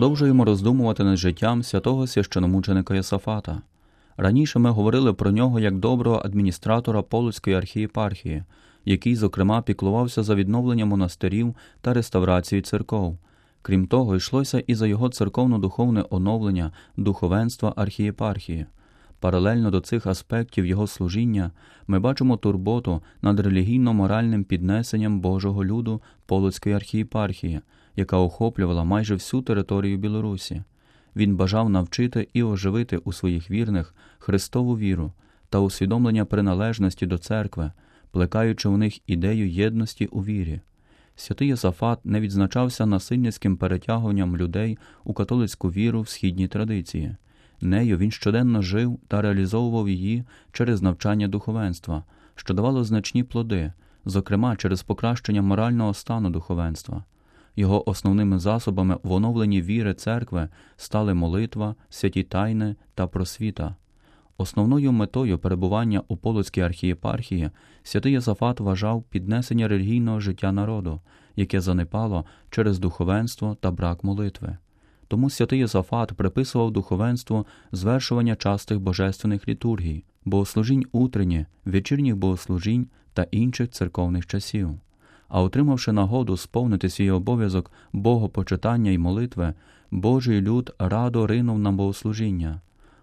Продовжуємо роздумувати над життям святого священомученика Йосафата. Раніше ми говорили про нього як доброго адміністратора Полоцької архієпархії, який, зокрема, піклувався за відновлення монастирів та реставрацію церков. Крім того, йшлося і за його церковно-духовне оновлення духовенства архієпархії. Паралельно до цих аспектів його служіння ми бачимо турботу над релігійно-моральним піднесенням Божого люду Полоцької архієпархії, яка охоплювала майже всю територію Білорусі. Він бажав навчити і оживити у своїх вірних Христову віру та усвідомлення приналежності до церкви, плекаючи у них ідею єдності у вірі. Святий Єсафат не відзначався насильницьким перетягуванням людей у католицьку віру в східній традиції. Нею він щоденно жив та реалізовував її через навчання духовенства, що давало значні плоди, зокрема через покращення морального стану духовенства. Його основними засобами в оновленні віри церкви стали молитва, святі тайни та просвіта. Основною метою перебування у Полоцькій архієпархії святий Йосафат вважав піднесення релігійного життя народу, яке занепало через духовенство та брак молитви. Тому святий Йосафат приписував духовенству звершування частих божественних літургій, богослужінь утренні, вечірніх богослужінь та інших церковних часів. А отримавши нагоду сповнити свій обов'язок богопочитання і молитви, Божий люд радо ринув на богослужіння.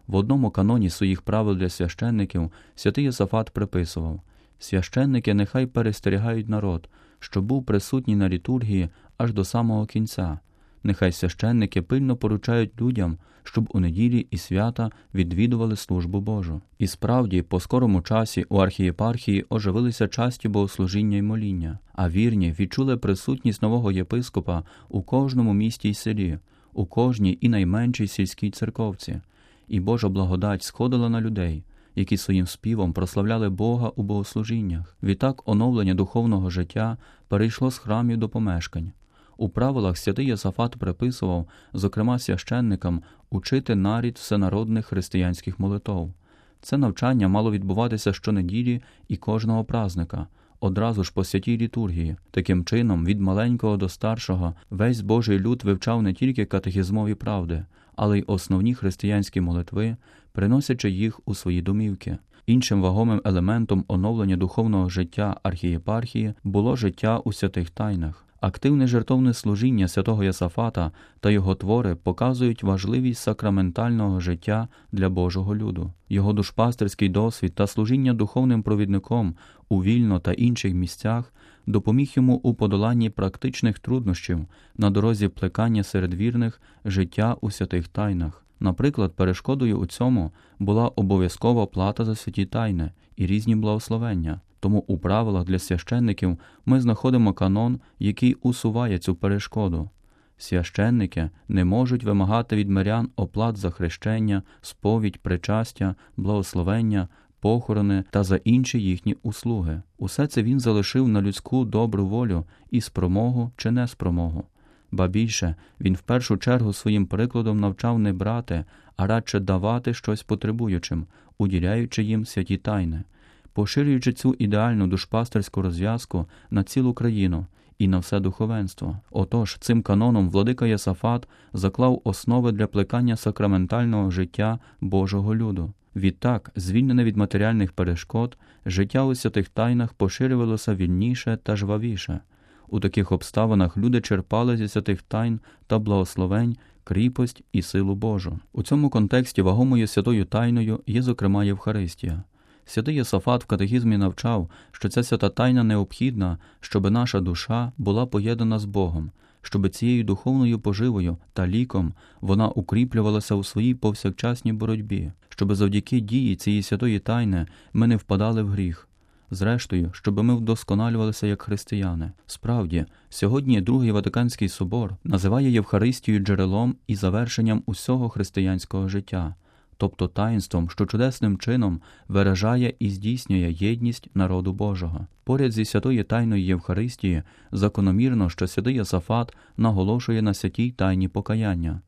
В одному каноні своїх правил для священників святий Єсафат приписував священники нехай перестерігають народ, що був присутній на літургії аж до самого кінця. Нехай священники пильно поручають людям, щоб у неділі і свята відвідували службу Божу. І справді, по скорому часі у архієпархії оживилися часті богослужіння й моління, а вірні відчули присутність нового єпископа у кожному місті й селі, у кожній і найменшій сільській церковці, і Божа благодать сходила на людей. Які своїм співом прославляли Бога у богослужіннях. Відтак оновлення духовного життя перейшло з храмів до помешкань. У правилах святий Єсафат приписував, зокрема священникам, учити нарід всенародних християнських молитов. Це навчання мало відбуватися щонеділі і кожного празника, одразу ж по святій літургії. Таким чином, від маленького до старшого, весь Божий люд вивчав не тільки катехізмові правди, але й основні християнські молитви, приносячи їх у свої домівки. Іншим вагомим елементом оновлення духовного життя архієпархії було життя у святих тайнах. Активне жертовне служіння святого Єсафата та його твори показують важливість сакраментального життя для Божого люду. Його душпастерський досвід та служіння духовним провідником у вільно та інших місцях допоміг йому у подоланні практичних труднощів на дорозі плекання серед вірних життя у святих тайнах. Наприклад, перешкодою у цьому була обов'язкова плата за святі тайни і різні благословення. Тому у правилах для священників ми знаходимо канон, який усуває цю перешкоду. Священники не можуть вимагати від мирян оплат за хрещення, сповідь, причастя, благословення, похорони та за інші їхні услуги. Усе це він залишив на людську добру волю і спромогу чи неспромогу. Ба більше він в першу чергу своїм прикладом навчав не брати, а радше давати щось потребуючим, уділяючи їм святі тайни поширюючи цю ідеальну душпастерську розв'язку на цілу країну і на все духовенство. Отож, цим каноном владика Єсафат заклав основи для плекання сакраментального життя Божого люду. Відтак, звільнене від матеріальних перешкод, життя у святих тайнах поширювалося вільніше та жвавіше. У таких обставинах люди черпали зі святих тайн та благословень кріпость і силу Божу. У цьому контексті вагомою святою тайною є, зокрема, Євхаристія. Святий Єсафат в катехізмі навчав, що ця свята тайна необхідна, щоб наша душа була поєднана з Богом, щоб цією духовною поживою та ліком вона укріплювалася у своїй повсякчасній боротьбі, щоб завдяки дії цієї святої тайни ми не впадали в гріх. Зрештою, щоб ми вдосконалювалися як християни. Справді, сьогодні Другий Ватиканський собор називає Євхаристію джерелом і завершенням усього християнського життя тобто таїнством, що чудесним чином виражає і здійснює єдність народу Божого. Поряд зі святої тайної Євхаристії закономірно, що святий Єсафат наголошує на святій тайні покаяння.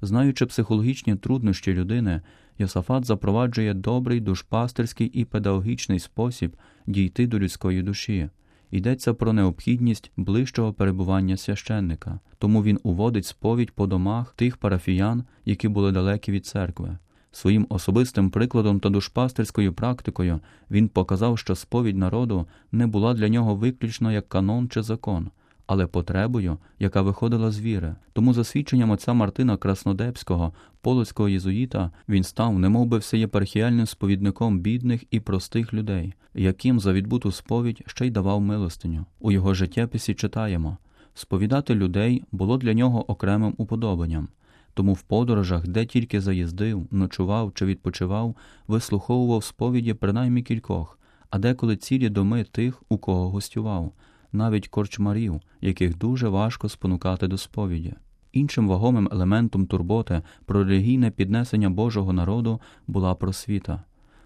Знаючи психологічні труднощі людини, Йосафат запроваджує добрий душпастерський і педагогічний спосіб дійти до людської душі. йдеться про необхідність ближчого перебування священника, тому він уводить сповідь по домах тих парафіян, які були далекі від церкви. Своїм особистим прикладом та душпастерською практикою він показав, що сповідь народу не була для нього виключно як канон чи закон, але потребою, яка виходила з віри. Тому, за свідченням отця Мартина Краснодепського, полоцького єзуїта, він став немовби всеєпархіальним сповідником бідних і простих людей, яким за відбуту сповідь ще й давав милостиню. У його життєписі читаємо сповідати людей було для нього окремим уподобанням. Тому в подорожах, де тільки заїздив, ночував чи відпочивав, вислуховував сповіді принаймні кількох, а деколи цілі доми тих, у кого гостював, навіть корчмарів, яких дуже важко спонукати до сповіді. Іншим вагомим елементом турботи про релігійне піднесення Божого народу була просвіта.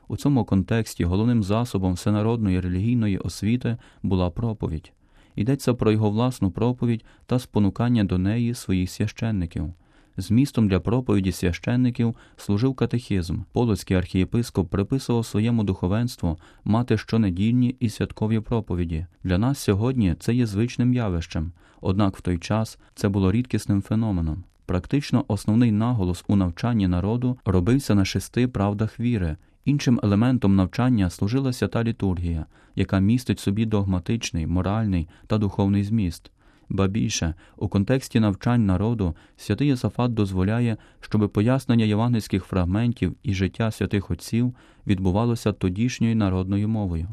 У цьому контексті головним засобом всенародної релігійної освіти була проповідь. Йдеться про його власну проповідь та спонукання до неї своїх священників. Змістом для проповіді священників служив катехізм. Полоцький архієпископ приписував своєму духовенству мати щонедільні і святкові проповіді. Для нас сьогодні це є звичним явищем, однак в той час це було рідкісним феноменом. Практично основний наголос у навчанні народу робився на шести правдах віри. Іншим елементом навчання служила свята літургія, яка містить собі догматичний, моральний та духовний зміст. Ба більше, у контексті навчань народу святий Єсафат дозволяє, щоби пояснення євангельських фрагментів і життя святих отців відбувалося тодішньою народною мовою.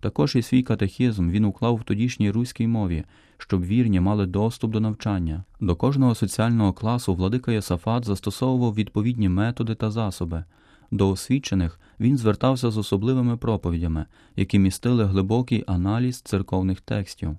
Також і свій катехізм він уклав в тодішній руській мові, щоб вірні мали доступ до навчання. До кожного соціального класу владика Йосафат застосовував відповідні методи та засоби. До освічених він звертався з особливими проповідями, які містили глибокий аналіз церковних текстів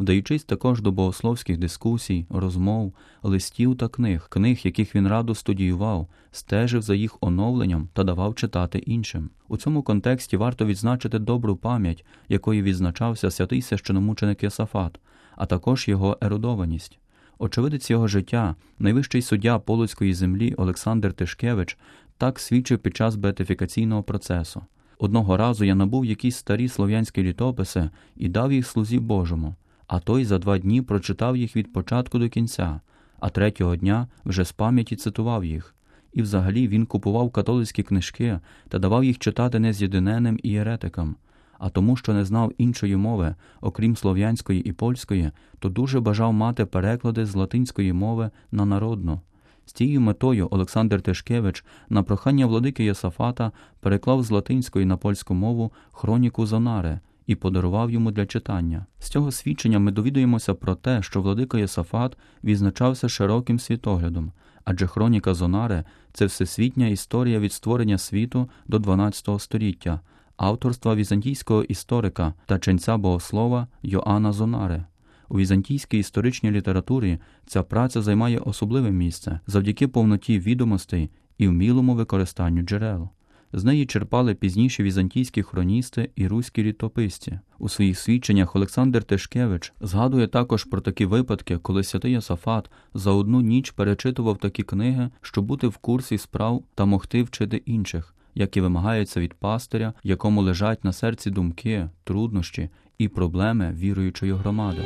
вдаючись також до богословських дискусій, розмов, листів та книг, книг, яких він радо студіював, стежив за їх оновленням та давав читати іншим. У цьому контексті варто відзначити добру пам'ять, якою відзначався святий священомученик Йосафат, а також його ерудованість. Очевидець його життя, найвищий суддя Полоцької землі Олександр Тишкевич, так свідчив під час беатифікаційного процесу. Одного разу я набув якісь старі слов'янські літописи і дав їх слузі Божому а той за два дні прочитав їх від початку до кінця, а третього дня вже з пам'яті цитував їх. І взагалі він купував католицькі книжки та давав їх читати не з'єдиненим і єретикам, а тому, що не знав іншої мови, окрім слов'янської і польської, то дуже бажав мати переклади з латинської мови на народну. З цією метою Олександр Тишкевич на прохання владики Йосафата переклав з латинської на польську мову хроніку Зонари, і подарував йому для читання. З цього свідчення ми довідуємося про те, що владика Йосафат відзначався широким світоглядом, адже хроніка Зонари це всесвітня історія від створення світу до XII століття, авторства візантійського історика та ченця богослова Йоанна Зонаре. У візантійській історичній літературі ця праця займає особливе місце завдяки повноті відомостей і вмілому використанню джерел. З неї черпали пізніші візантійські хроністи і руські літописці. У своїх свідченнях Олександр Тишкевич згадує також про такі випадки, коли святий Йосафат за одну ніч перечитував такі книги, щоб бути в курсі справ та могти вчити інших, як і вимагається від пастиря, якому лежать на серці думки, труднощі і проблеми віруючої громади.